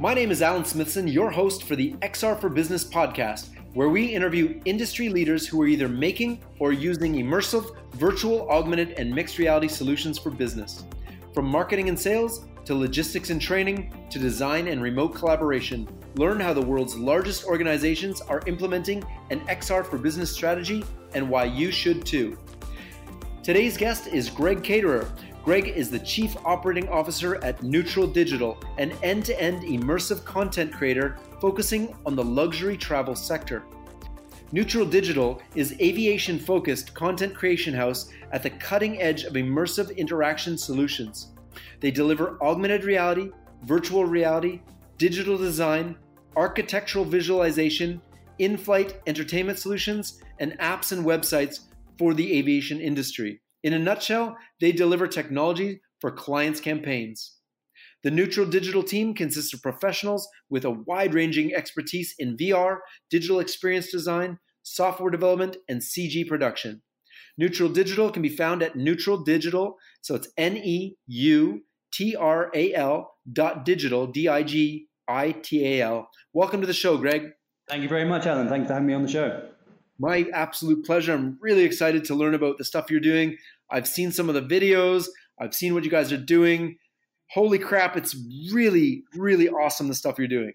My name is Alan Smithson, your host for the XR for Business podcast, where we interview industry leaders who are either making or using immersive, virtual, augmented, and mixed reality solutions for business. From marketing and sales to logistics and training to design and remote collaboration, learn how the world's largest organizations are implementing an XR for Business strategy and why you should too. Today's guest is Greg Caterer Greg is the Chief Operating Officer at Neutral Digital, an end to end immersive content creator focusing on the luxury travel sector. Neutral Digital is aviation focused content creation house at the cutting edge of immersive interaction solutions. They deliver augmented reality, virtual reality, digital design, architectural visualization, in flight entertainment solutions, and apps and websites for the aviation industry. In a nutshell, they deliver technology for clients' campaigns. The Neutral Digital team consists of professionals with a wide ranging expertise in VR, digital experience design, software development, and CG production. Neutral Digital can be found at Neutral Digital, so it's N E U T R A L dot digital, D I G I T A L. Welcome to the show, Greg. Thank you very much, Alan. Thanks for having me on the show. My absolute pleasure. I'm really excited to learn about the stuff you're doing. I've seen some of the videos, I've seen what you guys are doing. Holy crap, it's really, really awesome the stuff you're doing.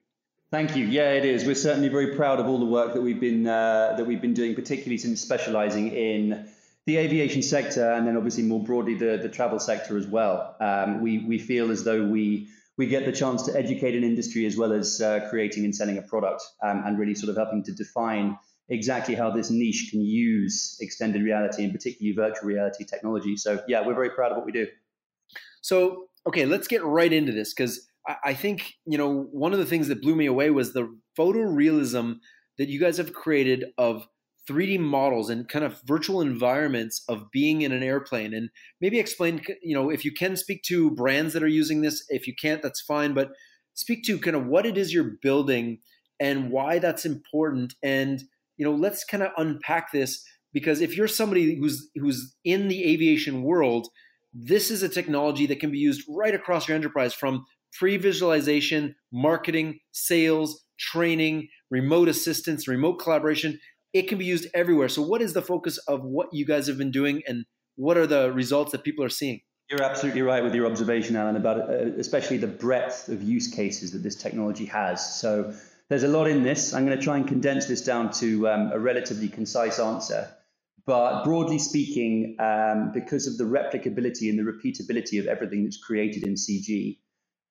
Thank you. Yeah, it is. We're certainly very proud of all the work that we've been uh, that we've been doing, particularly since specialising in the aviation sector and then obviously more broadly the, the travel sector as well. Um, we we feel as though we we get the chance to educate an industry as well as uh, creating and selling a product um, and really sort of helping to define exactly how this niche can use extended reality and particularly virtual reality technology. So yeah, we're very proud of what we do. So okay, let's get right into this because I, think you know one of the things that blew me away was the photorealism that you guys have created of 3D models and kind of virtual environments of being in an airplane. And maybe explain, you know, if you can speak to brands that are using this. If you can't, that's fine. But speak to kind of what it is you're building and why that's important. And you know, let's kind of unpack this because if you're somebody who's who's in the aviation world, this is a technology that can be used right across your enterprise from pre-visualization, marketing, sales, training, remote assistance, remote collaboration. It can be used everywhere. So what is the focus of what you guys have been doing and what are the results that people are seeing? You're absolutely right with your observation, Alan, about uh, especially the breadth of use cases that this technology has. So there's a lot in this. I'm going to try and condense this down to um, a relatively concise answer. But broadly speaking, um, because of the replicability and the repeatability of everything that's created in CG,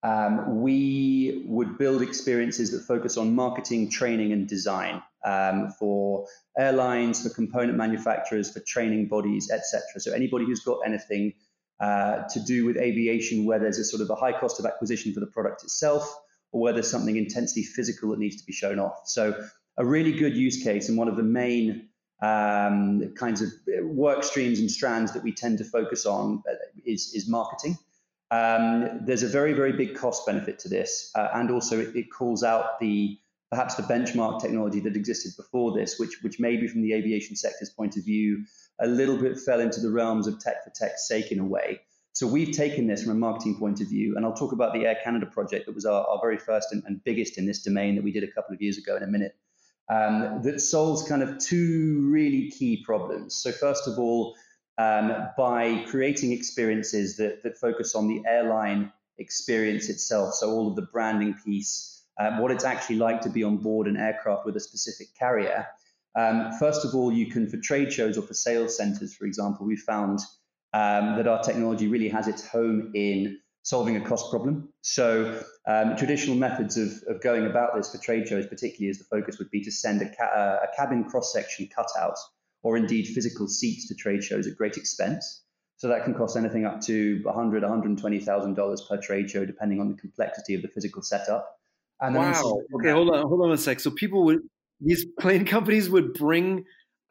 um, we would build experiences that focus on marketing, training, and design um, for airlines, for component manufacturers, for training bodies, etc. So anybody who's got anything uh, to do with aviation, where there's a sort of a high cost of acquisition for the product itself, or whether something intensely physical that needs to be shown off. So a really good use case and one of the main um, kinds of work streams and strands that we tend to focus on uh, is, is marketing. Um, there's a very, very big cost benefit to this, uh, and also it, it, calls out the perhaps the benchmark technology that existed before this, which which maybe from the aviation sector's point of view a little bit fell into the realms of tech for tech's sake in a way. So we've taken this from a marketing point of view, and I'll talk about the Air Canada project that was our, our very first and, and, biggest in this domain that we did a couple of years ago in a minute. Um, that solves kind of two really key problems. So first of all, um, by creating experiences that, that focus on the airline experience itself, so all of the branding piece, um, what it's actually like to be on board an aircraft with a specific carrier. Um, first of all, you can for trade shows or for sales centers, for example, we found um, that our technology really has its home in solving a cost problem. So um, traditional methods of, of going about this for trade shows, particularly as the focus would be to send a, ca- a cabin cross-section cutout or indeed physical seats to trade shows at great expense. So that can cost anything up to 100, 120,000 dollars per trade show, depending on the complexity of the physical setup. And wow. Okay, hold on, hold on a sec. So people would these plane companies would bring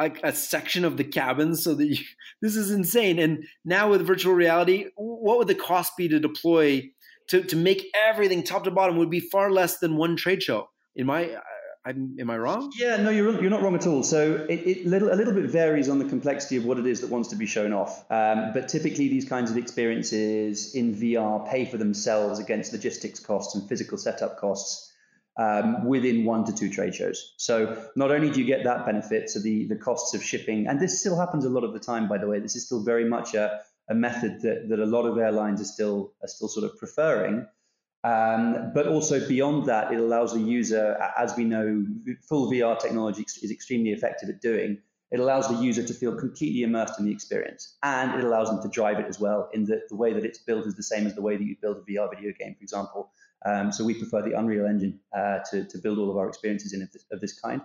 a, a, section of the cabin so that you, this is insane. And now with virtual reality, what would the cost be to deploy to, to make everything top to bottom would be far less than one trade show. In my, I'm, am I wrong? Yeah, no, you're you're not wrong at all. So it, it little, a little bit varies on the complexity of what it is that wants to be shown off. Um, but typically, these kinds of experiences in VR pay for themselves against logistics costs and physical setup costs. Um, within one to two trade shows. So not only do you get that benefit, so the, the costs of shipping, and this still happens a lot of the time, by the way, this is still very much a, a method that, that a lot of airlines are still are still sort of preferring. Um, but also beyond that, it allows the user, as we know, full VR technology is extremely effective at doing. It allows the user to feel completely immersed in the experience, and it allows them to drive it as well. In the, the way that it's built is the same as the way that you build a VR video game, for example. Um, so we prefer the Unreal Engine uh, to, to build all of our experiences in of this, of this kind.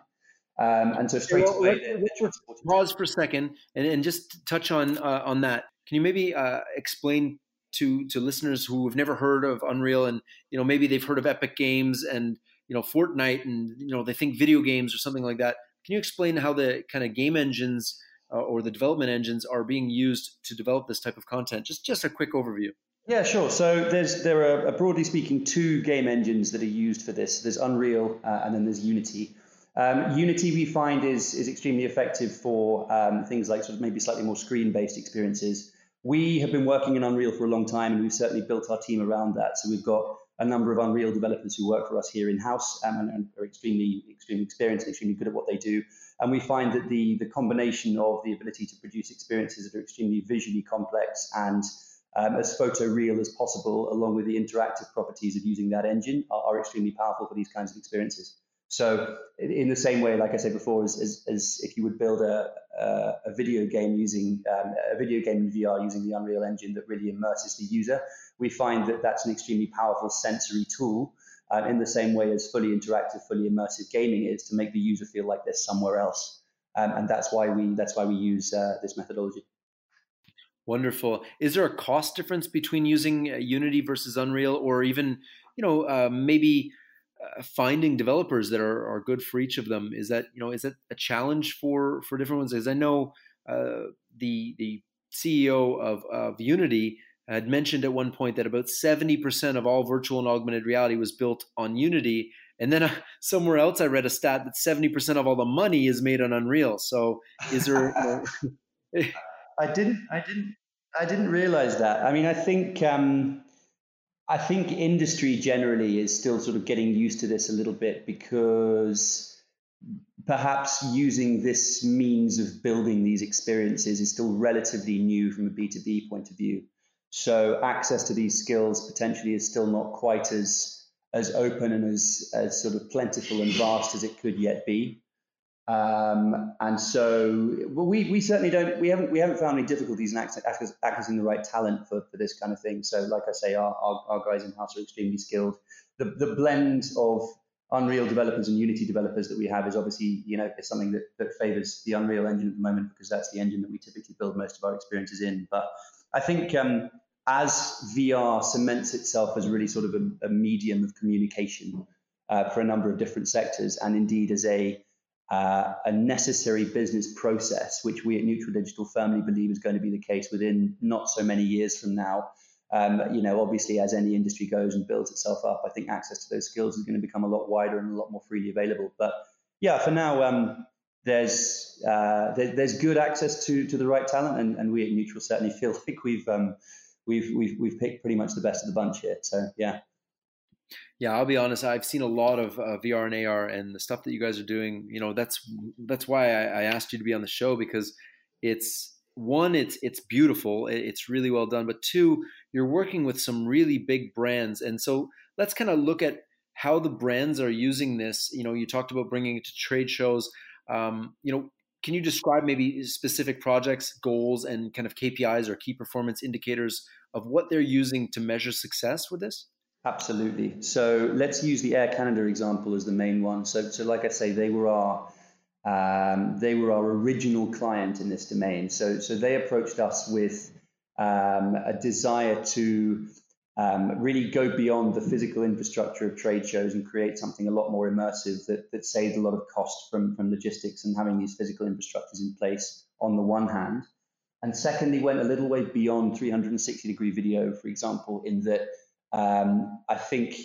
Um, and so straight well, away, let's pause for a second and, and just touch on uh, on that. Can you maybe uh, explain to to listeners who have never heard of Unreal and you know maybe they've heard of Epic Games and you know Fortnite and you know they think video games or something like that. Can you explain how the kind of game engines uh, or the development engines are being used to develop this type of content? Just just a quick overview. Yeah, sure. So there's there are uh, broadly speaking two game engines that are used for this. There's Unreal uh, and then there's Unity. Um, Unity we find is is extremely effective for um, things like sort of maybe slightly more screen based experiences. We have been working in Unreal for a long time, and we've certainly built our team around that. So we've got a number of Unreal developers who work for us here in house um, and, and, are extremely, extremely experienced and extremely good at what they do. And we find that the the combination of the ability to produce experiences that are extremely visually complex and um, as photoreal as possible, along with the interactive properties of using that engine, are, are extremely powerful for these kinds of experiences. So, in the same way, like I said before, as, as, as if you would build a, a, video game using um, a video game in VR using the Unreal Engine that really immerses the user, we find that that's an extremely powerful sensory tool. Uh, in the same way as fully interactive, fully immersive gaming is to make the user feel like they're somewhere else, um, and that's why we that's why we use uh, this methodology. Wonderful. Is there a cost difference between using uh, Unity versus Unreal, or even you know uh, maybe uh, finding developers that are, are good for each of them? Is that you know is that a challenge for for different ones? As i know uh, the the ceo of, of unity had mentioned at one point that about 70% of all virtual and augmented reality was built on unity. And then uh, somewhere else i read a stat that 70% of all the money is made on unreal. So is there you know, i didn't i didn't i didn't realize that i mean i think um I think industry generally is still sort of getting used to this a little bit because perhaps using this means of building these experiences is still relatively new from a B2B point of view. So access to these skills potentially is still not quite as as open and as, as sort of plentiful and vast as it could yet be. Um, and so, well, we, we certainly don't, we haven't, we haven't found any difficulties in accessing the right talent for, for this kind of thing. So, like I say, our, our, our guys in house are extremely skilled. The, the blend of Unreal developers and Unity developers that we have is obviously, you know, it's something that, that favors the Unreal engine at the moment because that's the engine that we typically build most of our experiences in. But I think um, as VR cements itself as really sort of a, a medium of communication uh, for a number of different sectors, and indeed as a uh, a necessary business process, which we at Neutral Digital firmly believe is going to be the case within not so many years from now. Um, you know, obviously, as any industry goes and builds itself up, I think access to those skills is going to become a lot wider and a lot more freely available. But yeah, for now, um, there's uh, there, there's good access to to the right talent, and, and we at Neutral certainly feel like we've um, we've we've we've picked pretty much the best of the bunch here. So yeah. Yeah, I'll be honest. I've seen a lot of uh, VR and AR, and the stuff that you guys are doing. You know, that's that's why I, I asked you to be on the show because it's one, it's it's beautiful, it's really well done, but two, you're working with some really big brands, and so let's kind of look at how the brands are using this. You know, you talked about bringing it to trade shows. Um, you know, can you describe maybe specific projects, goals, and kind of KPIs or key performance indicators of what they're using to measure success with this? Absolutely. So let's use the Air Canada example as the main one. So, so like I say, they were our um, they were our original client in this domain. So, so they approached us with um, a desire to um, really go beyond the physical infrastructure of trade shows and create something a lot more immersive that, that saved a lot of cost from, from logistics and having these physical infrastructures in place on the one hand. And secondly, went a little way beyond 360 degree video, for example, in that um, I think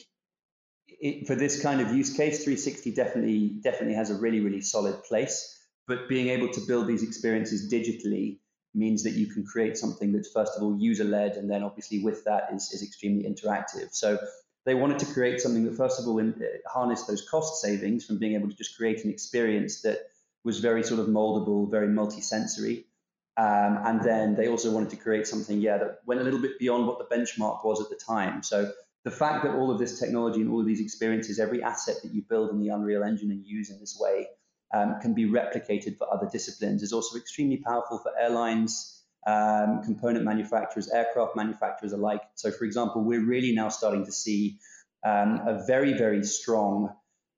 it, for this kind of use case, 360 definitely definitely has a really really solid place. But being able to build these experiences digitally means that you can create something that's first of all user led, and then obviously with that is, is extremely interactive. So they wanted to create something that first of all in, uh, harnessed those cost savings from being able to just create an experience that was very sort of moldable, very multi-sensory. Um, and then they also wanted to create something, yeah, that went a little bit beyond what the benchmark was at the time. So the fact that all of this technology and all of these experiences, every asset that you build in the Unreal Engine and use in this way, um, can be replicated for other disciplines is also extremely powerful for airlines, um, component manufacturers, aircraft manufacturers alike. So, for example, we're really now starting to see um, a very, very strong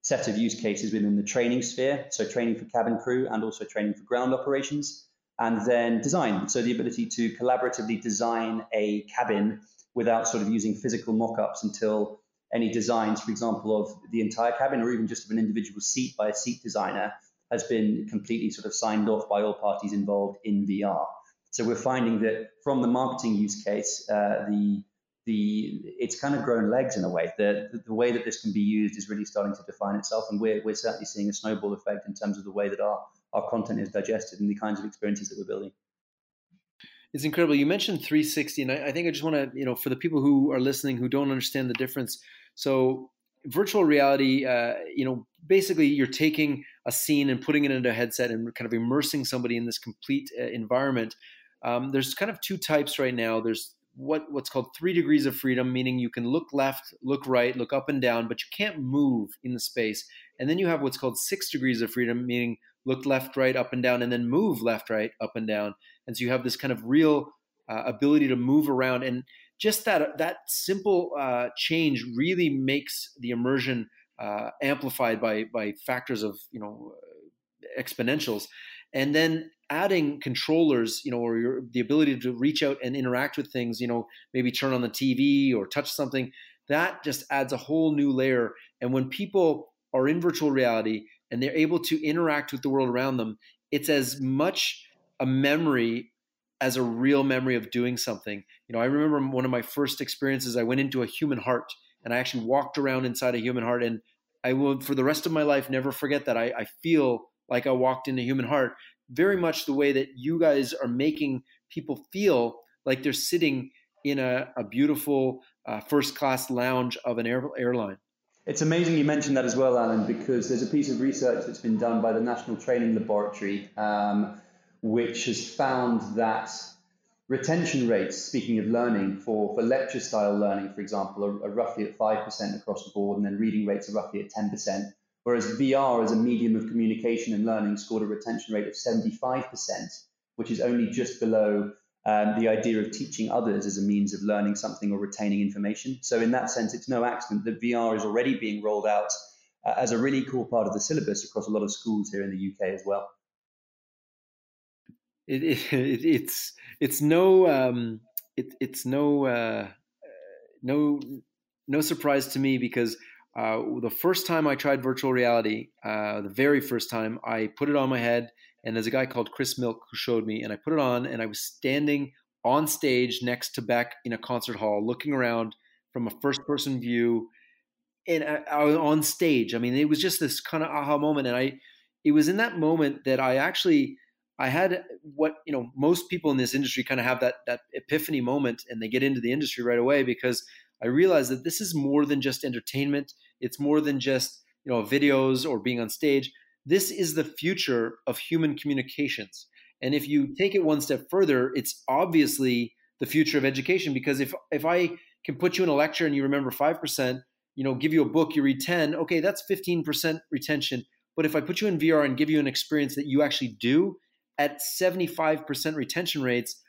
set of use cases within the training sphere. So, training for cabin crew and also training for ground operations. And then design. So, the ability to collaboratively design a cabin without sort of using physical mock-ups until any designs, for example, of the entire cabin or even just of an individual seat by a seat designer has been completely sort of signed off by all parties involved in VR. So we're finding that from the marketing use case, uh, the the it's kind of grown legs in a way. The, the, the way that this can be used is really starting to define itself, and we're we're certainly seeing a snowball effect in terms of the way that our our content is digested and the kinds of experiences that we're building. It's incredible. You mentioned 360, and I, I think I just want to, you know, for the people who are listening who don't understand the difference. So, virtual reality, uh, you know, basically you're taking a scene and putting it into a headset and kind of immersing somebody in this complete uh, environment. Um, there's kind of two types right now. There's what what's called three degrees of freedom, meaning you can look left, look right, look up and down, but you can't move in the space. And then you have what's called six degrees of freedom, meaning look left, right, up and down, and then move left, right, up and down. And so you have this kind of real uh, ability to move around, and just that that simple uh, change really makes the immersion uh, amplified by by factors of you know exponentials. And then adding controllers, you know, or your, the ability to reach out and interact with things, you know, maybe turn on the TV or touch something, that just adds a whole new layer. And when people are in virtual reality and they're able to interact with the world around them, it's as much a memory as a real memory of doing something. You know, I remember one of my first experiences, I went into a human heart and I actually walked around inside a human heart. And I will, for the rest of my life, never forget that. I, I feel like I walked in a human heart very much the way that you guys are making people feel like they're sitting in a, a beautiful uh, first class lounge of an air, airline. It's amazing you mentioned that as well, Alan, because there's a piece of research that's been done by the National Training Laboratory, um, which has found that retention rates, speaking of learning, for, for lecture style learning, for example, are, are roughly at 5% across the board, and then reading rates are roughly at 10%. Whereas VR as a medium of communication and learning scored a retention rate of 75%, which is only just below um, the idea of teaching others as a means of learning something or retaining information. So, in that sense, it's no accident that VR is already being rolled out uh, as a really cool part of the syllabus across a lot of schools here in the UK as well. It, it, it it's it's no um, it, it's no uh, no no surprise to me because uh, the first time I tried virtual reality, uh, the very first time, I put it on my head and there's a guy called Chris Milk who showed me, and I put it on, and I was standing on stage next to Beck in a concert hall, looking around from a first-person view, and I, I was on stage. I mean, it was just this kind of aha moment, and I, it was in that moment that I actually, I had what you know most people in this industry kind of have that that epiphany moment, and they get into the industry right away because I realized that this is more than just entertainment. It's more than just you know videos or being on stage this is the future of human communications. And if you take it one step further, it's obviously the future of education because if if I can put you in a lecture and you remember 5%, you know, give you a book, you read 10, okay, that's 15% retention. But if I put you in VR and give you an experience that you actually do at 75% retention rates,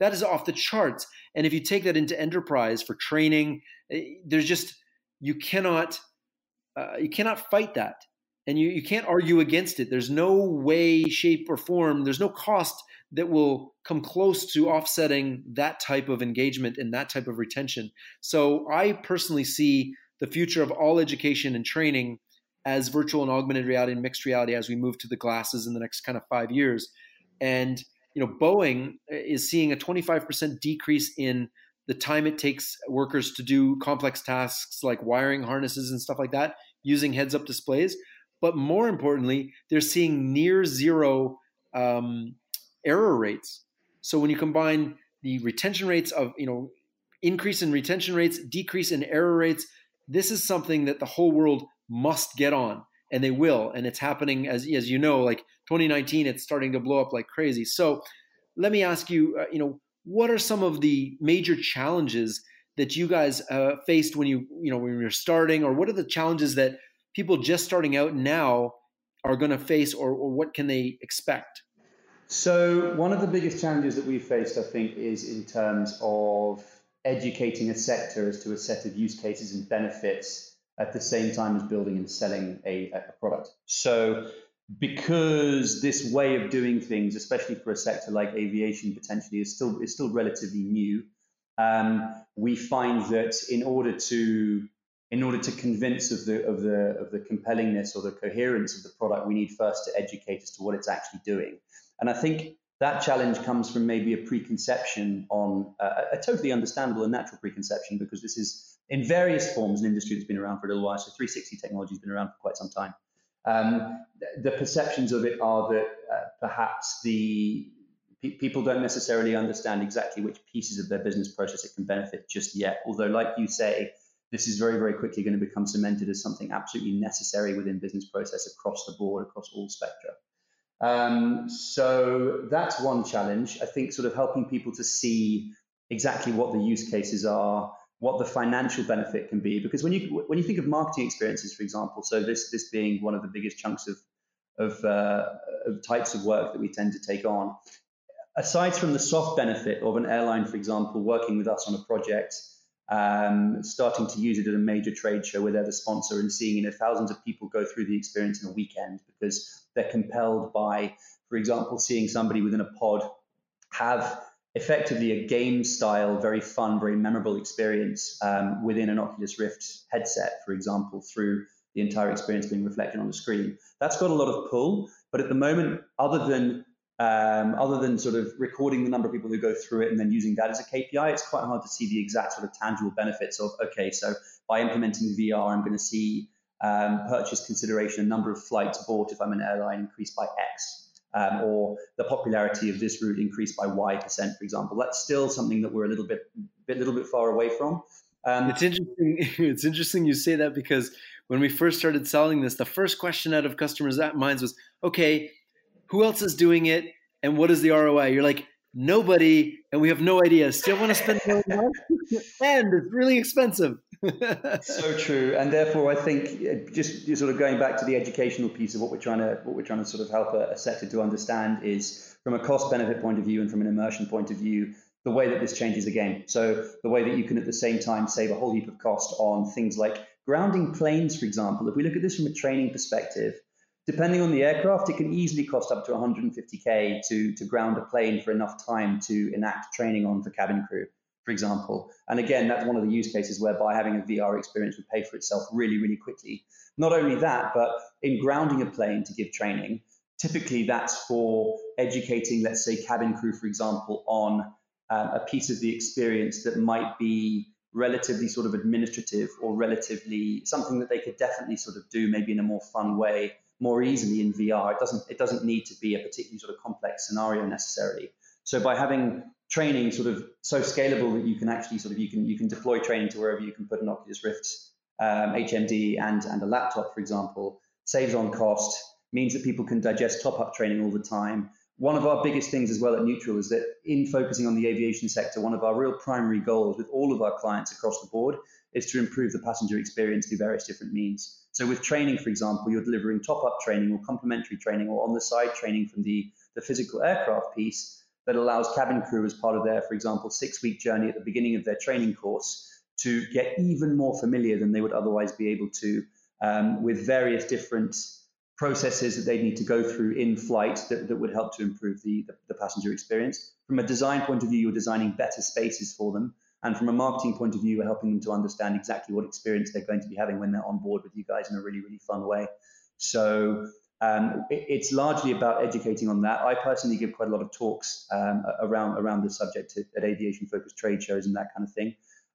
that is off the charts. And if you take that into enterprise for training, eh, there's just you cannot uh, you cannot fight that and you, you can't argue against it. There's no way, shape, or form, there's no cost that will come close to offsetting that type of engagement and that type of retention. So I personally see the future of all education and training as virtual and augmented reality and mixed reality as we move to the glasses in the next kind of five years. And you know, Boeing is seeing a 25% decrease in the time it takes workers to do complex tasks like wiring harnesses and stuff like that using heads up displays. But more importantly, they're seeing near zero um, error rates. So when you combine the retention rates of, you know, increase in retention rates, decrease in error rates, this is something that the whole world must get on and they will and it's happening as as you know like 2019 it's starting to blow up like crazy so let me ask you uh, you know what are some of the major challenges that you guys uh, faced when you you know when you're starting or what are the challenges that people just starting out now are going to face or, or what can they expect so one of the biggest challenges that we've faced i think is in terms of educating a sector as to a set of use cases and benefits at the same time as building and selling a, a product so because this way of doing things, especially for a sector like aviation, potentially is still is still relatively new. Um, we find that in order to in order to convince of the of the of the compellingness or the coherence of the product, we need first to educate as to what it's actually doing. And I think that challenge comes from maybe a preconception on uh, a totally understandable and natural preconception because this is in various forms an industry that's been around for a little while. So 360 technology has been around for quite some time. Um, the perceptions of it are that uh, perhaps the pe- people don't necessarily understand exactly which pieces of their business process it can benefit just yet. Although, like you say, this is very, very quickly going to become cemented as something absolutely necessary within business process across the board, across all spectra. Um, so that's one challenge. I think sort of helping people to see exactly what the use cases are, what the financial benefit can be. Because when you when you think of marketing experiences, for example, so this this being one of the biggest chunks of of, uh, of types of work that we tend to take on, aside from the soft benefit of an airline, for example, working with us on a project, um, starting to use it at a major trade show where they're the sponsor and seeing you know thousands of people go through the experience in a weekend because they're compelled by, for example, seeing somebody within a pod have effectively a game style, very fun, very memorable experience um, within an Oculus Rift headset, for example, through the entire experience being reflected on the screen. That's got a lot of pull, but at the moment, other than um, other than sort of recording the number of people who go through it and then using that as a KPI, it's quite hard to see the exact sort of tangible benefits of okay, so by implementing VR, I'm going to see um, purchase consideration, a number of flights bought if I'm an airline increase by X um, or the popularity of this route increased by Y percent, for example. That's still something that we're a little bit, a little bit far away from. Um, it's interesting. It's interesting you say that because when we first started selling this, the first question out of customers' minds was, "Okay, who else is doing it, and what is the ROI?" You're like, "Nobody," and we have no idea. Still want to spend money, and it's really expensive so true, and therefore I think uh, just, sort of going back to the educational piece of what we're trying to what we're trying to sort of help a, a sector to understand is from a cost benefit point of view and from an immersion point of view the way that this changes the game. So the way that you can at the same time save a whole heap of cost on things like grounding planes, for example. If we look at this from a training perspective, depending on the aircraft, it can easily cost up to 150k to to ground a plane for enough time to enact training on for cabin crew for example. And again, that's one of the use cases whereby having a VR experience would pay for itself really, really quickly. Not only that, but in grounding a plane to give training, typically that's for educating, let's say, cabin crew, for example, on um, a piece of the experience that might be relatively sort of administrative or relatively something that they could definitely sort of do maybe in a more fun way more easily in VR. It doesn't it doesn't need to be a particularly sort of complex scenario necessarily. So by having training sort of so scalable that you can actually sort of you can you can deploy training to wherever you can put an Oculus Rift um, HMD and and a laptop, for example, saves on cost, means that people can digest top up training all the time. One of our biggest things as well at Neutral is that in focusing on the aviation sector, one of our real primary goals with all of our clients across the board is to improve the passenger experience through various different means. So with training, for example, you're delivering top up training or complementary training or on the side training from the, the physical aircraft piece that allows cabin crew as part of their, for example, six week journey at the beginning of their training course to get even more familiar than they would otherwise be able to um, with various different processes that they need to go through in flight that, that would help to improve the, the, the passenger experience. From a design point of view, you're designing better spaces for them. And from a marketing point of view, we're helping them to understand exactly what experience they're going to be having when they're on board with you guys in a really, really fun way. So Um, it, it's largely about educating on that. I personally give quite a lot of talks um, around around the subject at, at aviation focused trade shows and that kind of thing.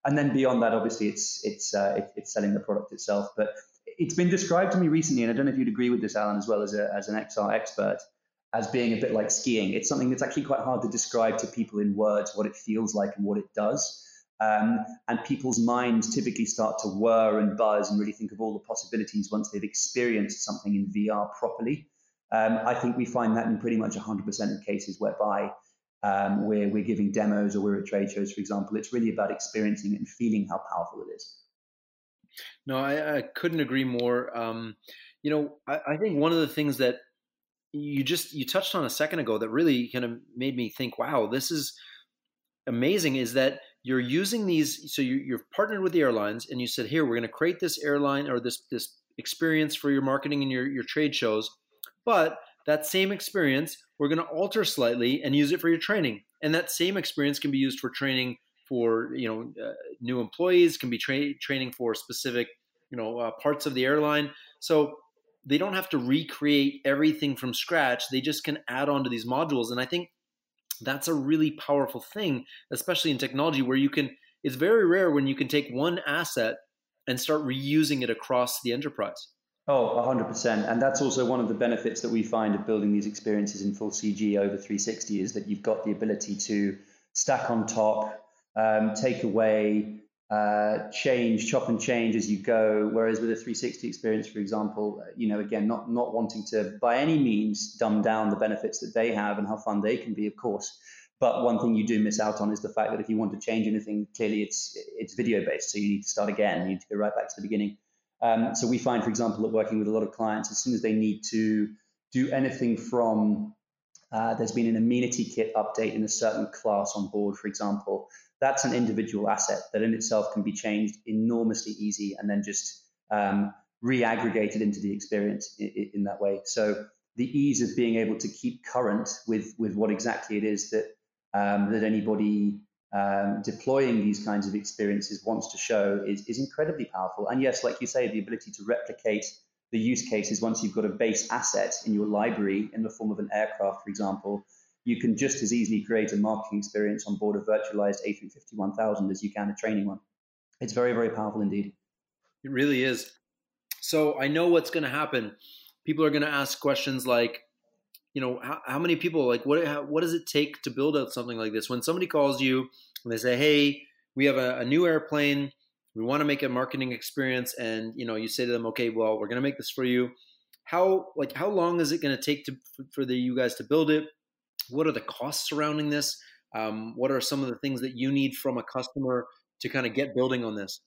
And then beyond that, obviously, it's it's uh, it, it's selling the product itself. But it's been described to me recently, and I don't know if you'd agree with this, Alan, as well as a, as an XR expert, as being a bit like skiing. It's something that's actually quite hard to describe to people in words what it feels like and what it does. Um, and people's minds typically start to whir and buzz and really think of all the possibilities once they've experienced something in VR properly. Um, I think we find that in pretty much 100% of cases whereby um, we're, we're giving demos or we're at trade shows, for example. It's really about experiencing it and feeling how powerful it is. No, I, I couldn't agree more. Um, you know, I, I think one of the things that you just you touched on a second ago that really kind of made me think, wow, this is amazing. Is that you're using these so you, you've partnered with the airlines and you said here we're going to create this airline or this this experience for your marketing and your, your trade shows but that same experience we're going to alter slightly and use it for your training and that same experience can be used for training for you know uh, new employees can be tra- training for specific you know uh, parts of the airline so they don't have to recreate everything from scratch they just can add on to these modules and i think that's a really powerful thing, especially in technology where you can, it's very rare when you can take one asset and start reusing it across the enterprise. Oh, 100%. And that's also one of the benefits that we find of building these experiences in full CG over 360 is that you've got the ability to stack on top, um, take away, uh, change, chop and change as you go. Whereas with a 360 experience, for example, uh, you know, again, not not wanting to by any means dumb down the benefits that they have and how fun they can be, of course. But one thing you do miss out on is the fact that if you want to change anything, clearly it's it's video based, so you need to start again. You need to go right back to the beginning. Um, so we find, for example, that working with a lot of clients, as soon as they need to do anything from uh, there's been an amenity kit update in a certain class on board, for example, that's an individual asset that in itself can be changed enormously easy and then just um, re-aggregated into the experience in, in, that way. So the ease of being able to keep current with with what exactly it is that um, that anybody um, deploying these kinds of experiences wants to show is, is incredibly powerful. And yes, like you say, the ability to replicate the use cases once you've got a base asset in your library in the form of an aircraft, for example, you can just as easily create a marketing experience on board a virtualized A350-1000 as you can a training one. It's very, very powerful indeed. It really is. So I know what's going to happen. People are going to ask questions like, you know, how, how many people, like, what, how, what does it take to build out something like this? When somebody calls you and they say, hey, we have a, a new airplane, we want to make a marketing experience, and you know, you say to them, okay, well, we're going to make this for you. How like how long is it going to take to for the you guys to build it? What are the costs surrounding this? Um, what are some of the things that you need from a customer to kind of get building on this?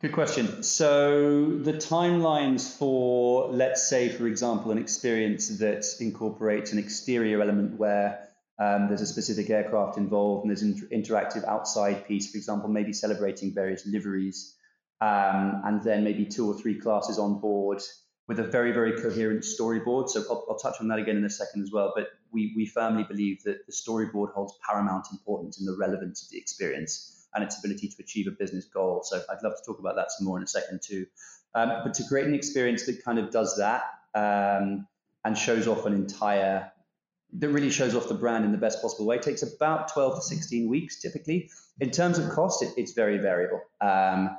Good question. So the timelines for, let's say, for example, an experience that incorporates an exterior element where um, there's a specific aircraft involved and there's an inter- interactive outside piece, for example, maybe celebrating various liveries, um, and then maybe two or three classes on board with a very, very coherent storyboard. So I'll, I'll, touch on that again in a second as well. But we, we firmly believe that the storyboard holds paramount importance in the relevance of the experience and its ability to achieve a business goal. So I'd love to talk about that some more in a second too. Um, but to create an experience that kind of does that um, and shows off an entire, that really shows off the brand in the best possible way it takes about 12 to 16 weeks typically. In terms of cost, it, it's very variable. Um,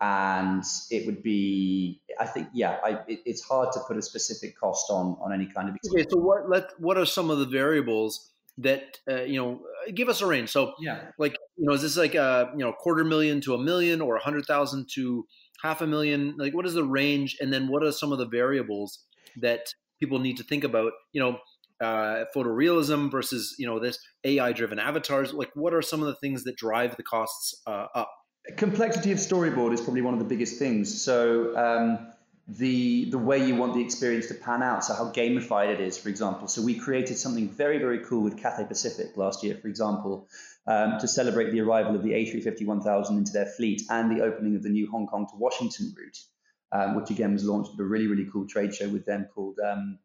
and it would be i think yeah I, it, it's hard to put a specific cost on on any kind of experience. okay so what let what are some of the variables that uh, you know give us a range? So yeah. like you know is this like a you know quarter million to a million or a hundred thousand to half a million? Like what is the range? And then what are some of the variables that people need to think about you know uh, photorealism versus you know this ai driven avatars? Like what are some of the things that drive the costs uh, up Complexity of storyboard is probably one of the biggest things. So um, the the way you want the experience to pan out, so how gamified it is, for example. So we created something very very cool with Cathay Pacific last year, for example, um, to celebrate the arrival of the A350-1000 into their fleet and the opening of the new Hong Kong to Washington route, um, which again was launched at a really really cool trade show with them called um,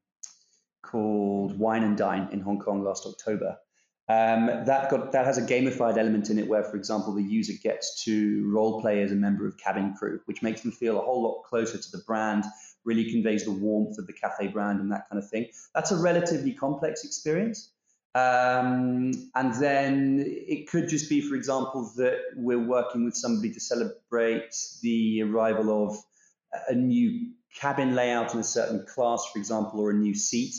called Wine and Dine in Hong Kong last October. Um, that got that has a gamified element in it, where, for example, the user gets to role play as a member of cabin crew, which makes them feel a whole lot closer to the brand. Really conveys the warmth of the Cathay brand and that kind of thing. That's a relatively complex experience. Um, and then it could just be, for example, that we're working with somebody to celebrate the arrival of a new cabin layout in a certain class, for example, or a new seat.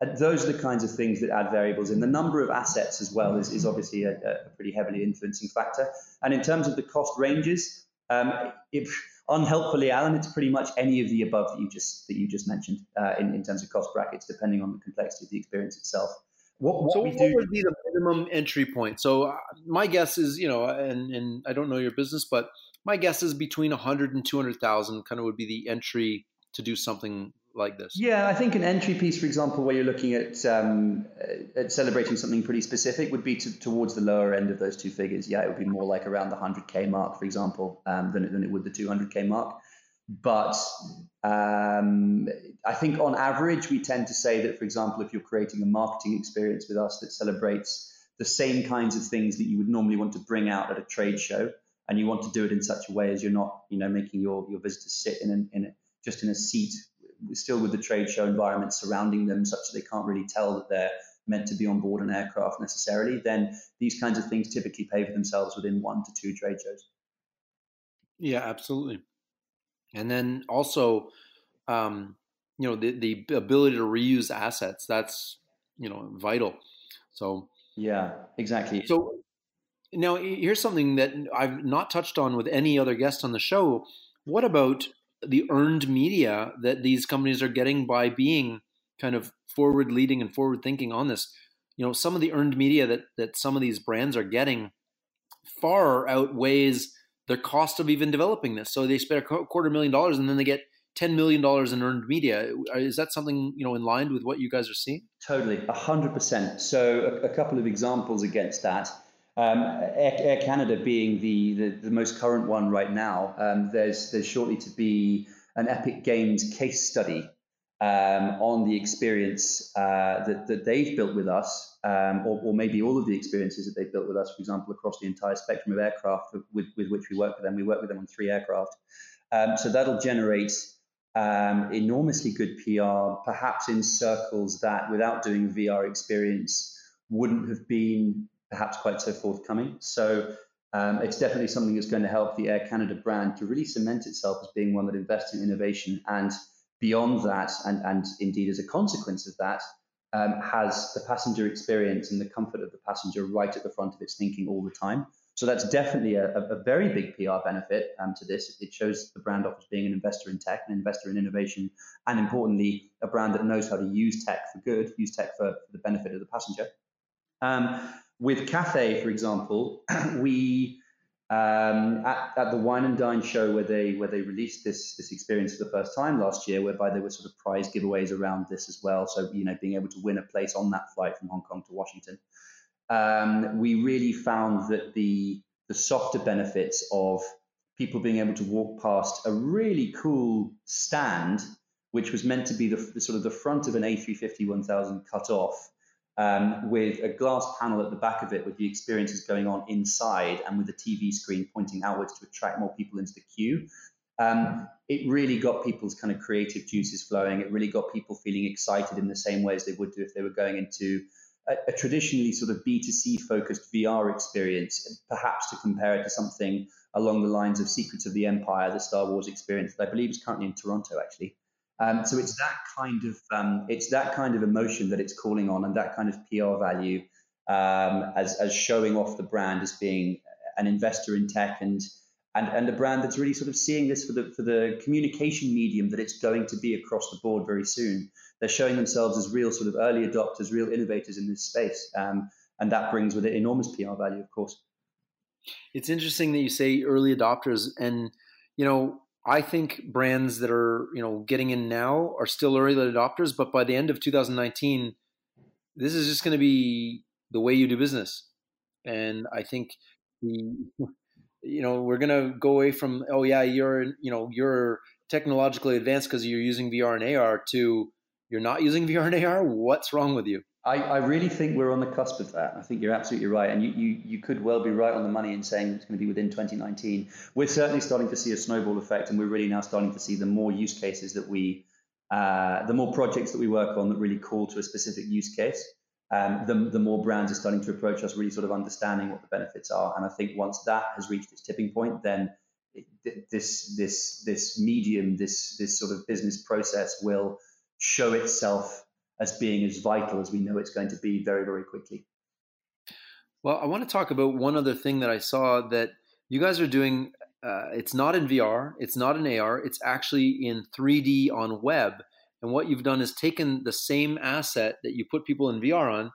And those are the kinds of things that add variables in. The number of assets as well is, is obviously a, a pretty heavily influencing factor. And in terms of the cost ranges, um, if unhelpfully, Alan, it's pretty much any of the above that you just that you just mentioned uh, in, in terms of cost brackets, depending on the complexity of the experience itself. What, what so what do, would be the minimum entry point? So uh, my guess is, you know, and, and I don't know your business, but my guess is between 100 and 200,000 kind of would be the entry to do something like this? Yeah, I think an entry piece, for example, where you're looking at, um, at celebrating something pretty specific, would be to, towards the lower end of those two figures. Yeah, it would be more like around the 100k mark, for example, um, than, than it would the 200k mark. But um, I think on average, we tend to say that, for example, if you're creating a marketing experience with us that celebrates the same kinds of things that you would normally want to bring out at a trade show, and you want to do it in such a way as you're not, you know, making your, your visitors sit in, an, in a, just in a seat still with the trade show environment surrounding them, such that they can't really tell that they're meant to be on board an aircraft necessarily, then these kinds of things typically pay for themselves within one to two trade shows. Yeah, absolutely. And then also, um, you know, the, the ability to reuse assets, that's, you know, vital. So, yeah, exactly. So now here's something that I've not touched on with any other guest on the show. What about the earned media that these companies are getting by being kind of forward leading and forward thinking on this. You know, some of the earned media that that some of these brands are getting far outweighs the cost of even developing this. So they spend a quarter million dollars and then they get ten million dollars in earned media. Uh, is that something you know in line with what you guys are seeing? Totally, hundred percent. So a, a, couple of examples against that. Um, Air, Air, Canada being the, the, the, most current one right now, um, there's, there's shortly to be an Epic Games case study um, on the experience uh, that, that they've built with us, um, or, or, maybe all of the experiences that they've built with us, for example, across the entire spectrum of aircraft with, with which we work with them. We work with them on three aircraft. Um, so that'll generate um, enormously good PR, perhaps in circles that without doing VR experience wouldn't have been perhaps quite so forthcoming. So um, it's definitely something that's going to help the Air Canada brand to really cement itself as being one that invests in innovation and beyond that, and, and indeed as a consequence of that, um, has the passenger experience and the comfort of the passenger right at the front of its thinking all the time. So that's definitely a, a very big PR benefit um, to this. It shows the brand off as being an investor in tech, an investor in innovation, and importantly, a brand that knows how to use tech for good, use tech for, for the benefit of the passenger. Um, with Cathay, for example, we um, at, at the Wine and Dine show where they where they released this this experience for the first time last year, whereby there were sort of prize giveaways around this as well. So you know, being able to win a place on that flight from Hong Kong to Washington, um, we really found that the the softer benefits of people being able to walk past a really cool stand, which was meant to be the, the sort of the front of an A350 1000 cut off um, with a glass panel at the back of it with the experiences going on inside and with a TV screen pointing outwards to attract more people into the queue. Um, it really got people's kind of creative juices flowing. It really got people feeling excited in the same way as they would do if they were going into a, a traditionally sort of B2C focused VR experience, perhaps to compare it to something along the lines of Secrets of the Empire, the Star Wars experience that I believe is currently in Toronto, actually. Um, so it's that kind of um, it's that kind of emotion that it's calling on, and that kind of PR value um, as as showing off the brand as being an investor in tech and and and a brand that's really sort of seeing this for the for the communication medium that it's going to be across the board very soon. They're showing themselves as real sort of early adopters, real innovators in this space, um, and that brings with it enormous PR value, of course. It's interesting that you say early adopters, and you know I think brands that are you know getting in now are still early adopters, but by the end of 2019, this is just going to be the way you do business. And I think the you know we're going to go away from oh yeah you're you know you're technologically advanced because you're using VR and AR to you're not using VR and AR. What's wrong with you? I, I really think we're on the cusp of that. I think you're absolutely right. And you, you, you could well be right on the money in saying it's going to be within 2019. We're certainly starting to see a snowball effect, and we're really now starting to see the more use cases that we, uh, the more projects that we work on that really call to a specific use case. Um, the, the more brands are starting to approach us, really sort of understanding what the benefits are. And I think once that has reached its tipping point, then this this this medium, this this sort of business process will show itself as being as vital as we know it's going to be very, very quickly. Well, I want to talk about one other thing that I saw that you guys are doing. Uh, it's not in VR, it's not in AR, it's actually in 3D on web. And what you've done is taken the same asset that you put people in VR on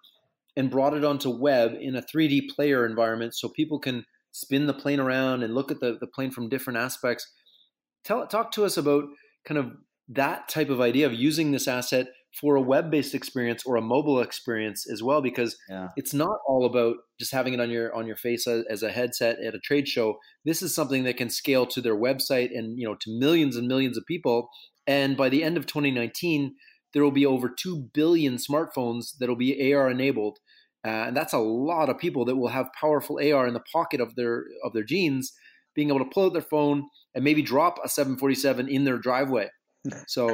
and brought it onto web in a 3D player environment so people can spin the plane around and look at the, the plane from different aspects. Tell, talk to us about kind of that type of idea of using this asset for a web-based experience or a mobile experience as well because yeah. it's not all about just having it on your on your face as, a headset at a trade show. This is something that can scale to their website and you know to millions and millions of people. And by the end of 2019 there will be over 2 billion smartphones that will be AR enabled. Uh, and that's a lot of people that will have powerful AR in the pocket of their of their jeans being able to pull out their phone and maybe drop a 747 in their driveway so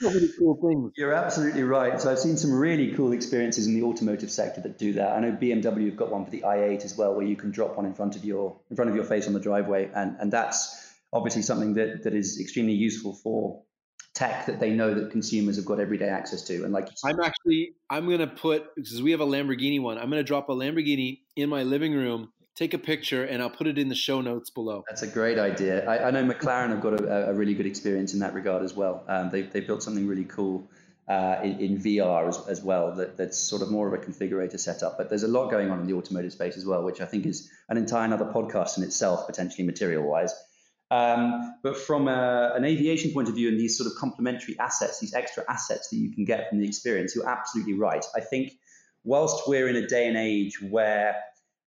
really cool things. You're absolutely right. So I've seen some really cool experiences in the automotive sector that do that. I know BMW have got one for the i8 as well, where you can drop one in front of your in front of your face on the driveway, and and that's obviously something that that is extremely useful for tech that they know that consumers have got everyday access to. And like I'm actually I'm gonna put because we have a Lamborghini one. I'm gonna drop a Lamborghini in my living room take a picture and I'll put it in the show notes below. That's a great idea. I, I know McLaren have got a, a, really good experience in that regard as well. Um, they, they built something really cool uh, in, in, VR as, as well that, that's sort of more of a configurator setup. But there's a lot going on in the automotive space as well, which I think is an entire another podcast in itself, potentially material wise. Um, but from a, an aviation point of view and these sort of complementary assets, these extra assets that you can get from the experience, you're absolutely right. I think whilst we're in a day and age where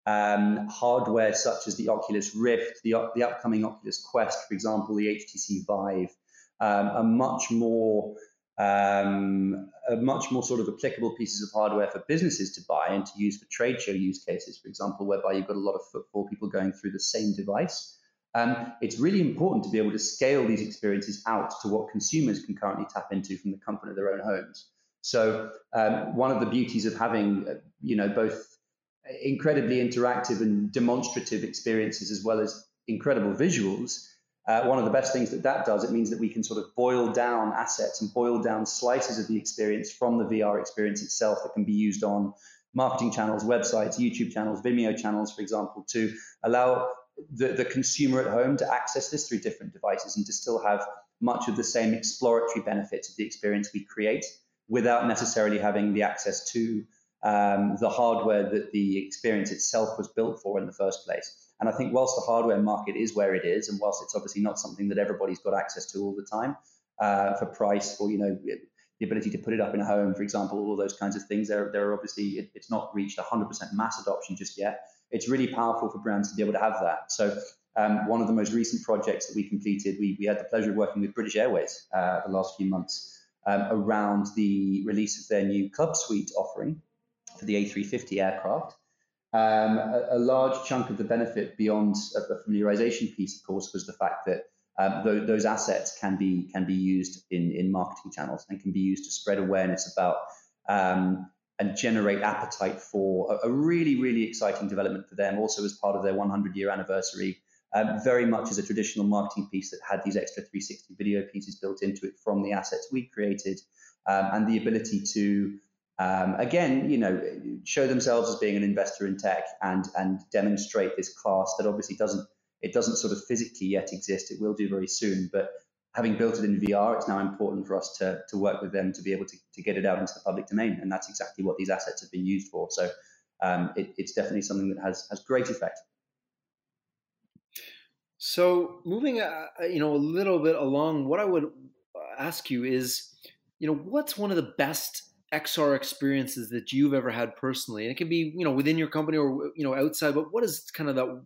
um, hardware such as the Oculus Rift, the, the upcoming Oculus Quest, for example, the HTC Vive, um, are much more um, much more sort of applicable pieces of hardware for businesses to buy and to use for trade show use cases, for example, whereby you've got a lot of footfall, people going through the same device. Um, it's really important to be able to scale these experiences out to what consumers can currently tap into from the comfort of their own homes. So um, one of the beauties of having, uh, you know, both incredibly interactive and demonstrative experiences as well as incredible visuals. Uh, one of the best things that that does, it means that we can sort of boil down assets and boil down slices of the experience from the VR experience itself that can be used on marketing channels, websites, YouTube channels, Vimeo channels, for example, to allow the, the consumer at home to access this through different devices and to still have much of the same exploratory benefits of the experience we create without necessarily having the access to um, the hardware that the experience itself was built for in the first place. And I think whilst the hardware market is where it is, and whilst it's obviously not something that everybody's got access to all the time uh, for price or you know the ability to put it up in a home, for example, all those kinds of things, there, there are obviously it, it's not reached 100% mass adoption just yet. It's really powerful for brands to be able to have that. So um, one of the most recent projects that we completed, we, we had the pleasure of working with British Airways uh, the last few months um, around the release of their new Club Suite offering, for the A350 aircraft. Um, a, a, large chunk of the benefit beyond a, familiarization piece, of course, was the fact that um, th- those assets can be can be used in, in marketing channels and can be used to spread awareness about um, and generate appetite for a, a, really really exciting development for them. Also, as part of their 100 year anniversary, um, very much as a traditional marketing piece that had these extra 360 video pieces built into it from the assets we created, um, and the ability to um, again, you know, show themselves as being an investor in tech and and demonstrate this class that obviously doesn't it doesn't sort of physically yet exist. It will do very soon, but having built it in VR, it's now important for us to to work with them to be able to, to get it out into the public domain, and that's exactly what these assets have been used for. So um, it, it's definitely something that has has great effect. So moving, uh, you know, a little bit along, what I would ask you is, you know, what's one of the best XR experiences that you've ever had personally, and it can be you know within your company or you know outside. But what is kind of that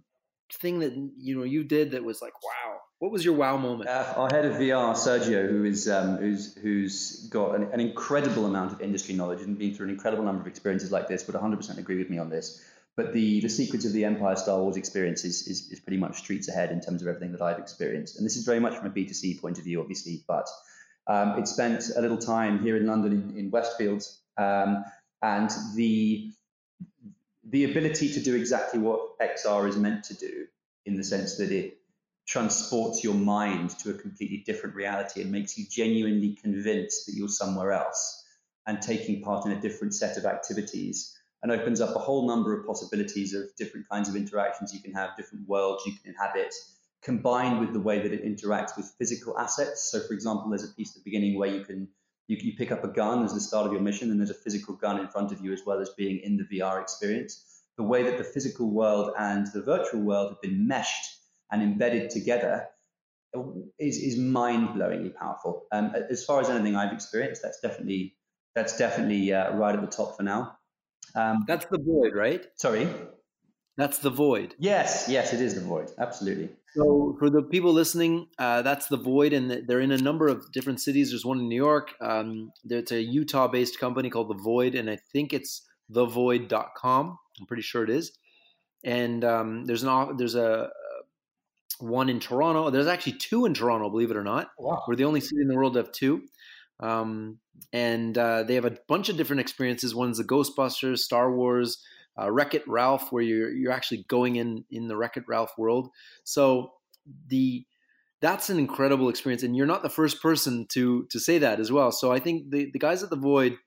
thing that you know you did that was like wow, What was your wow moment? Uh, our head of VR, Sergio, who is um, who's who's got an, an, incredible amount of industry knowledge and been through an incredible number of experiences like this, would 100% agree with me on this. But the the secrets of the Empire Star Wars experience is, is, is pretty much streets ahead in terms of everything that I've experienced. And this is very much from a B2C point of view, obviously, but um, it spent a little time here in London in, in Westfields, um, and the the ability to do exactly what XR is meant to do, in the sense that it transports your mind to a completely different reality and makes you genuinely convinced that you're somewhere else and taking part in a different set of activities and opens up a whole number of possibilities of different kinds of interactions you can have, different worlds you can inhabit, combined with the way that it interacts with physical assets. So, for example, there's a piece at the beginning where you can you, you pick up a gun as the start of your mission, and there's a physical gun in front of you as well as being in the VR experience. The way that the physical world and the virtual world have been meshed and embedded together is, is mind-blowingly powerful. Um, as far as anything I've experienced, that's definitely that's definitely uh, right at the top for now. Um, That's the void, right? Sorry. That's the void. Yes, yes, it is the void. Absolutely. So, for the people listening, uh, that's the void, and they're in a number of different cities. There's one in New York. Um, there's a Utah-based company called The Void, and I think it's thevoid.com. I'm pretty sure it is. And um, there's an there's a one in Toronto. There's actually two in Toronto, believe it or not. Wow. We're the only city in the world to have two. Um, and uh, they have a bunch of different experiences. One's the Ghostbusters, Star Wars, uh, Wreck It Ralph, where you're you're actually going in in the Wreck It Ralph world. So the that's an incredible experience, and you're not the first person to to say that as well. So I think the the guys at the Void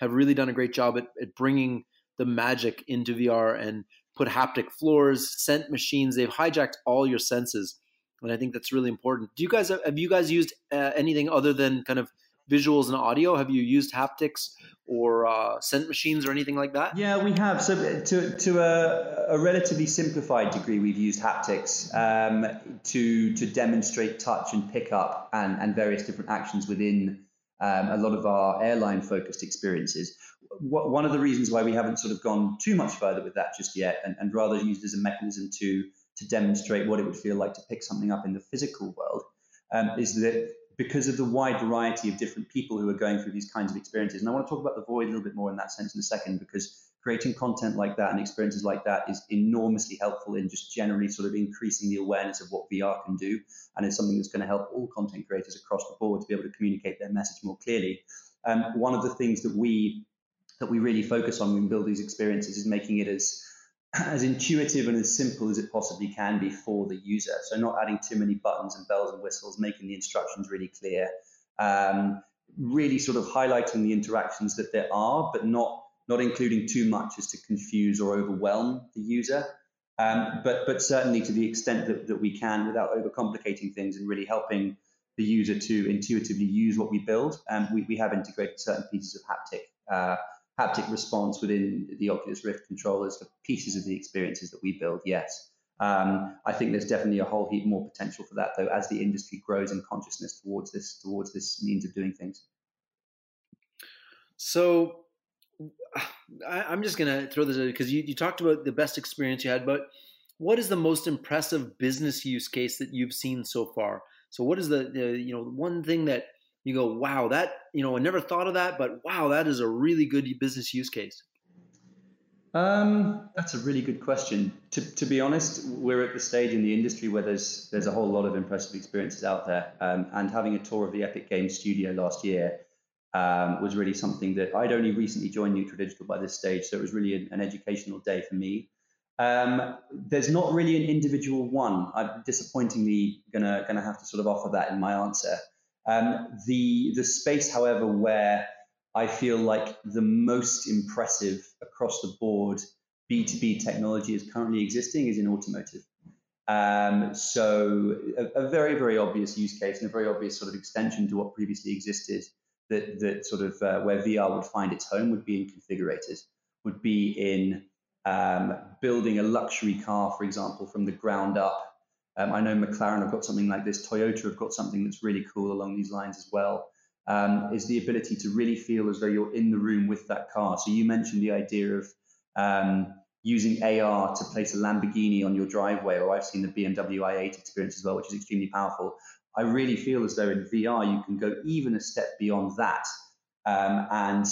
have really done a great job at, at bringing the magic into VR and put haptic floors, scent machines. They've hijacked all your senses, and I think that's really important. Do you guys have you guys used uh, anything other than kind of visuals and audio? Have you used haptics or uh, scent machines or anything like that? Yeah, we have. So to, to a, a relatively simplified degree, we've used haptics um, to to demonstrate touch and pickup and, and various different actions within um, a lot of our airline focused experiences. one of the reasons why we haven't sort of gone too much further with that just yet and, and rather used as a mechanism to to demonstrate what it would feel like to pick something up in the physical world um, is that because of the wide variety of different people who are going through these kinds of experiences. And I want to talk about the void a little bit more in that sense in a second, because creating content like that and experiences like that is enormously helpful in just generally sort of increasing the awareness of what VR can do. And it's something that's going to help all content creators across the board to be able to communicate their message more clearly. Um, one of the things that we that we really focus on when we build these experiences is making it as as intuitive and as simple as it possibly can be for the user. So not adding too many buttons and bells and whistles, making the instructions really clear, um, really sort of highlighting the interactions that there are, but not not including too much as to confuse or overwhelm the user. Um, but but certainly to the extent that, that we can without overcomplicating things and really helping the user to intuitively use what we build. Um, we, we have integrated certain pieces of haptic uh, haptic response within the Oculus Rift controllers for pieces of the experiences that we build, yes. Um, I think there's definitely a whole heap more potential for that, though, as the industry grows in consciousness towards this towards this means of doing things. So, I, am just gonna throw this because you, you talked about the best experience you had, but what is the most impressive business use case that you've seen so far? So, what is the, the you know one thing that you go, wow, that, you know, I never thought of that, but wow, that is a really good business use case? Um, that's a really good question. To, to be honest, we're at the stage in the industry where there's there's a whole lot of impressive experiences out there. Um, and having a tour of the Epic Games studio last year um, was really something that I'd only recently joined Neutral Digital by this stage, so it was really an, an educational day for me. Um, there's not really an individual one. I'm disappointingly gonna gonna have to sort of offer that in my answer. Um, the the space, however, where I feel like the most impressive across the board B2B technology is currently existing is in automotive. Um, so a, a, very, very obvious use case and a very obvious sort of extension to what previously existed that, that sort of uh, where VR would find its home would be in configurators, would be in um, building a luxury car, for example, from the ground up um, I know McLaren have got something like this. Toyota have got something that's really cool along these lines as well. Um, is the ability to really feel as though you're in the room with that car. So you mentioned the idea of um, using AR to place a Lamborghini on your driveway, or I've seen the BMW i8 experience as well, which is extremely powerful. I really feel as though in VR you can go even a step beyond that, um, and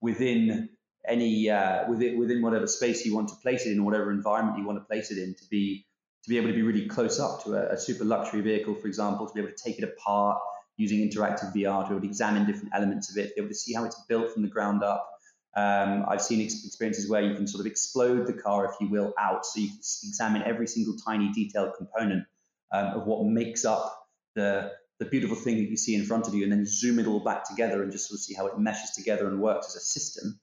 within any uh, within within whatever space you want to place it in, whatever environment you want to place it in, to be to be able to be really close up to a, a super luxury vehicle, for example, to be able to take it apart using interactive VR, to be able to examine different elements of it, to be able to see how it's built from the ground up. Um, I've seen experiences where you can sort of explode the car, if you will, out, so you can examine every single tiny detailed component um, of what makes up the the beautiful thing that you see in front of you, and then zoom it all back together and just sort of see how it meshes together and works as a system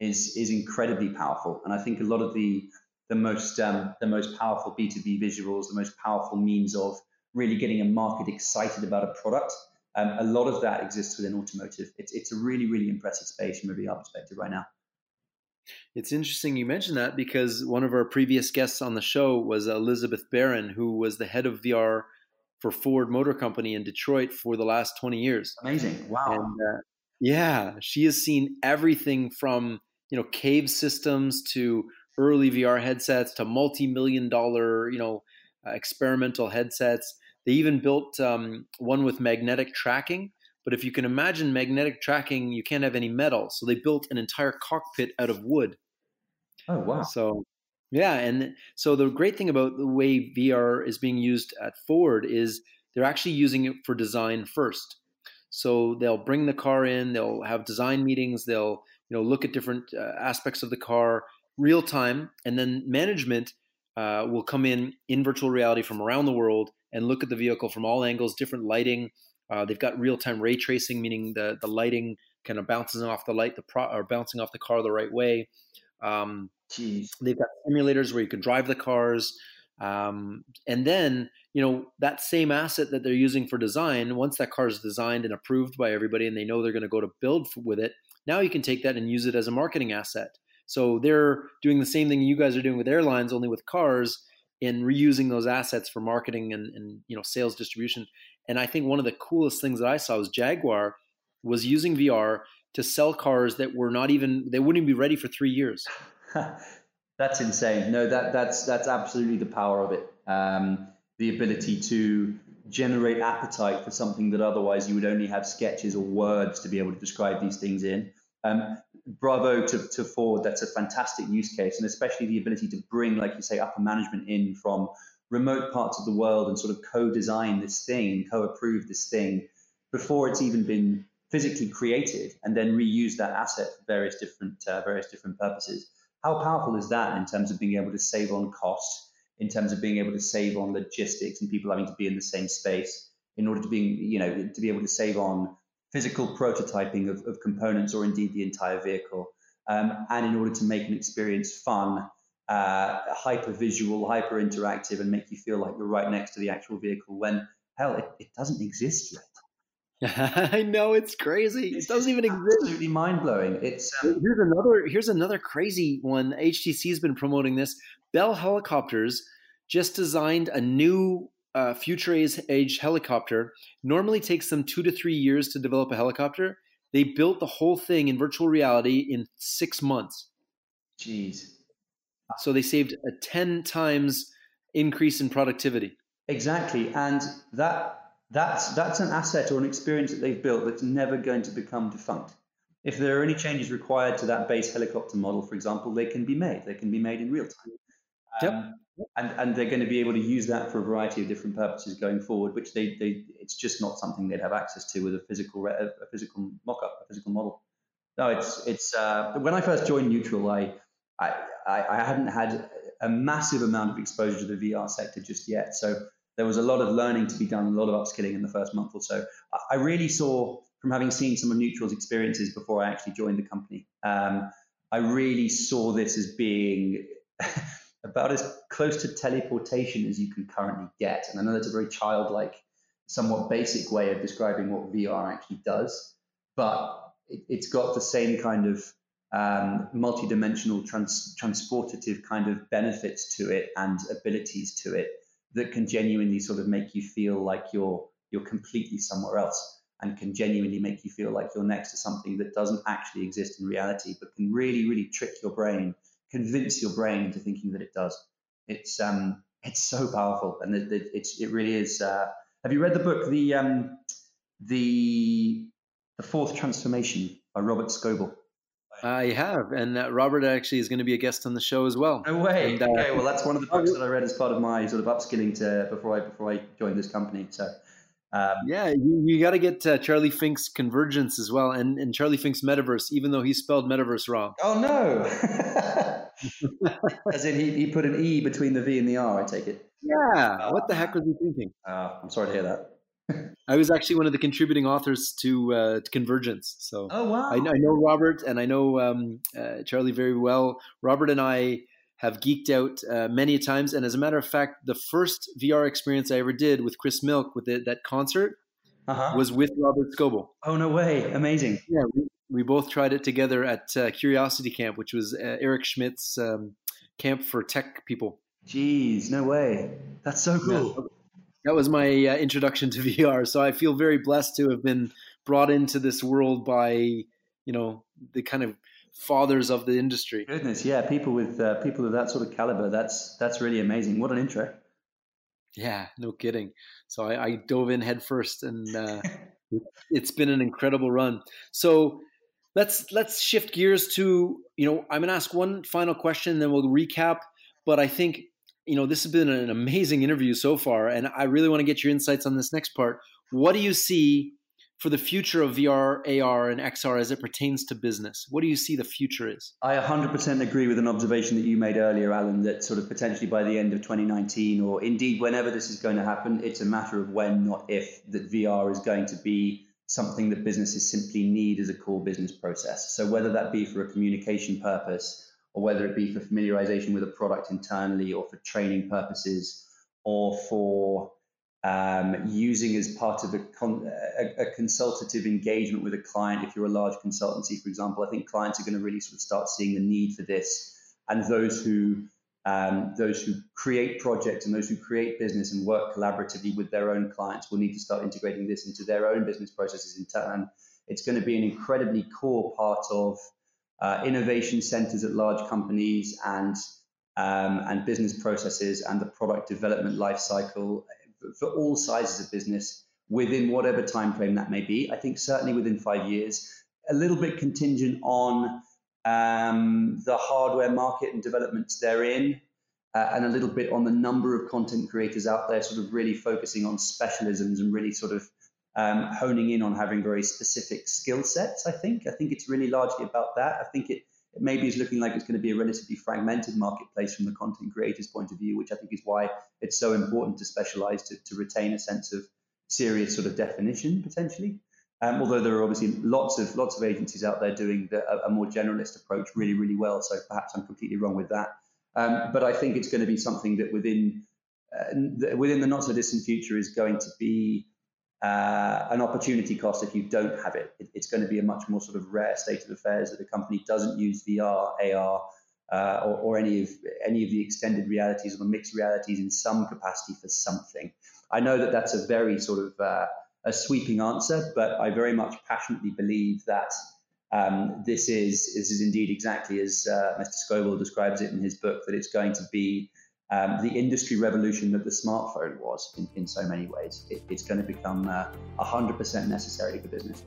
is is incredibly powerful. And I think a lot of the the most um, the most powerful B2B visuals, the most powerful means of really getting a market excited about a product. Um, a lot of that exists within automotive. It's it's a really really impressive space from a VR perspective right now. It's interesting you mentioned that because one of our previous guests on the show was Elizabeth Baron, who was the head of VR for Ford Motor Company in Detroit for the last 20 years. Amazing. Wow. And, uh, yeah, she has seen everything from you know cave systems to early VR headsets to multi-million dollar you know uh, experimental headsets. They even built um, one with magnetic tracking. But if you can imagine magnetic tracking, you can't have any metal. So they built an entire cockpit out of wood. Oh wow! So yeah, and so the great thing about the way VR is being used at Ford is they're actually using it for design first. So they'll bring the car in, they'll have design meetings, they'll you know look at different uh, aspects of the car real time, and then management uh, will come in in virtual reality from around the world and look at the vehicle from all angles, different lighting. Uh, they've got real time ray tracing, meaning the the lighting kind of bounces off the light, the pro, or bouncing off the car the right way. Um. They've got simulators where you can drive the cars. Um, and then, you know, that same asset that they're using for design, once that car is designed and approved by everybody and they know they're going to go to build with it, now you can take that and use it as a marketing asset. So they're doing the same thing you guys are doing with airlines, only with cars, and reusing those assets for marketing and, and you know sales distribution. And I think one of the coolest things that I saw was Jaguar was using VR to sell cars that were not even they wouldn't be ready for three years. that's insane. No, that that's that's absolutely the power of it. Um, the ability to generate appetite for something that otherwise you would only have sketches or words to be able to describe these things in. Um, bravo to, to Ford. That's a fantastic use case, and especially the ability to bring, like you say, upper management in from remote parts of the world and sort of co-design this thing, co-approve this thing before it's even been physically created, and then reuse that asset for various different uh, various different purposes. How powerful is that in terms of being able to save on costs, in terms of being able to save on logistics and people having to be in the same space in order to be, you know, to be able to save on physical prototyping of, of components or indeed the entire vehicle, um, and in order to make an experience fun, uh, hyper visual, hyper interactive, and make you feel like you're right next to the actual vehicle when hell, it, it doesn't exist yet. I know it's crazy. It doesn't even exist. Absolutely mind blowing. It's um, here's another here's another crazy one. HTC has been promoting this. Bell Helicopters just designed a new uh, future age helicopter. Normally takes them two to three years to develop a helicopter. They built the whole thing in virtual reality in six months. Jeez. So they saved a ten times increase in productivity. Exactly, and that that's that's an asset or an experience that they've built that's never going to become defunct. If there are any changes required to that base helicopter model, for example, they can be made. They can be made in real time. Um, yep. And, and they're going to be able to use that for a variety of different purposes going forward, which they, they it's just not something they'd have access to with a physical a physical mock-up, a physical model. No, it's it's uh, when I first joined Neutral, I, I I hadn't had a massive amount of exposure to the VR sector just yet. So there was a lot of learning to be done, a lot of upskilling in the first month or so. I really saw from having seen some of Neutral's experiences before I actually joined the company. Um, I really saw this as being about as close to teleportation as you can currently get. And I know that's a very childlike, somewhat basic way of describing what VR actually does, but it, has got the same kind of um, multi-dimensional trans- transportative kind of benefits to it and abilities to it that can genuinely sort of make you feel like you're you're completely somewhere else and can genuinely make you feel like you're next to something that doesn't actually exist in reality but can really really trick your brain convince your brain into thinking that it does. It's um, it's so powerful, and it, it, it's it really is. Uh, have you read the book the um, the the Fourth Transformation by Robert Scoble? I have, and uh, Robert actually is going to be a guest on the show as well. No way. And, uh, okay, well, that's one of the books that I read as part of my sort of upskilling to before I before I joined this company. So. Um, yeah, you, you got to get uh, Charlie Fink's Convergence as well, and, and Charlie Fink's Metaverse, even though he spelled Metaverse wrong. Oh no! as in, he, he put an E between the V and the R. I take it. Yeah. what the heck was he thinking? Uh, I'm sorry to hear that. I was actually one of the contributing authors to, uh, to Convergence. So oh wow, I, I know Robert and I know um, uh, Charlie very well. Robert and I have geeked out uh, many times, and as a matter of fact, the first VR experience I ever did with Chris Milk Within, that concert uh-huh. was with Robert Scoble. Oh no way! Amazing. Yeah, we, we both tried it together at uh, Curiosity Camp, which was uh, Eric Schmidt's um, camp for tech people. Jeez, no way! That's so cool. Yeah that was my uh, introduction to VR. So I feel very blessed to have been brought into this world by you know the kind of fathers of the industry. Goodness, yeah, people with uh, people of that sort of caliber. That's that's really amazing. What an intro. Yeah, no kidding. So I, I dove in headfirst, and uh, it's been an incredible run. So let's let's shift gears to you know I'm going to ask one final question, then we'll recap. But I think you know, this has been an amazing interview so far, and I really want to get your insights on this next part. What do you see for the future of VR, AR, and XR as it pertains to business? What do you see the future is? I 100% agree with an observation that you made earlier, Alan, that sort of potentially by the end of 2019, or indeed whenever this is going to happen, it's a matter of when, not if, that VR is going to be something that businesses simply need as a core business process. So whether that be for a communication purpose, or whether it be for familiarization with a product internally or for training purposes or for um, using as part of a, con- a, a, consultative engagement with a client. If you're a large consultancy, for example, I think clients are going to really sort of start seeing the need for this. And those who um, those who create projects and those who create business and work collaboratively with their own clients will need to start integrating this into their own business processes in turn. It's going to be an incredibly core part of uh, innovation centers at large companies and um, and business processes and the product development lifecycle for all sizes of business within whatever time frame that may be. I think certainly within five years, a little bit contingent on um, the hardware market and developments therein, uh, and a little bit on the number of content creators out there, sort of really focusing on specialisms and really sort of um, honing in on having very specific skill sets. I think. I think it's really largely about that. I think it, it maybe is looking like it's going to be a relatively fragmented marketplace from the content creator's point of view, which I think is why it's so important to specialize to, to retain a sense of serious sort of definition potentially. Um, although there are obviously lots of lots of agencies out there doing the, a, a, more generalist approach really really well. So perhaps I'm completely wrong with that. Um, but I think it's going to be something that within uh, within the not so distant future is going to be uh, an opportunity cost if you don't have it. it. It's going to be a much more sort of rare state of affairs that a company doesn't use VR, AR, uh, or, or, any of any of the extended realities or the mixed realities in some capacity for something. I know that that's a very sort of uh, a sweeping answer, but I very much passionately believe that um, this is this is indeed exactly as uh, Mr. Scoble describes it in his book that it's going to be um, the industry revolution that the smartphone was in, in so many ways. It, it's going to become uh, 100% necessary for business.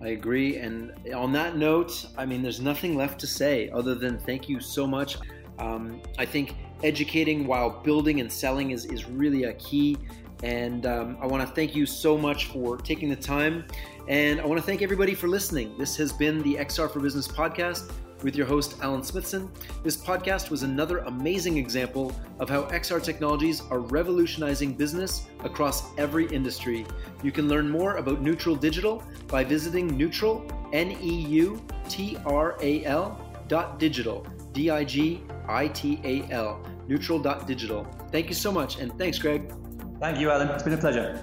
I agree. And on that note, I mean, there's nothing left to say other than thank you so much. Um, I think educating while building and selling is, is really a key. And um, I want to thank you so much for taking the time. And I want to thank everybody for listening. This has been the XR for Business podcast with your host, Alan Smithson. This podcast was another amazing example of how XR technologies are revolutionizing business across every industry. You can learn more about Neutral Digital by visiting neutral, N E U T R A L dot digital, D I G I T A L, neutral dot digital. Thank you so much, and thanks, Greg. Thank you, Alan. It's been a pleasure.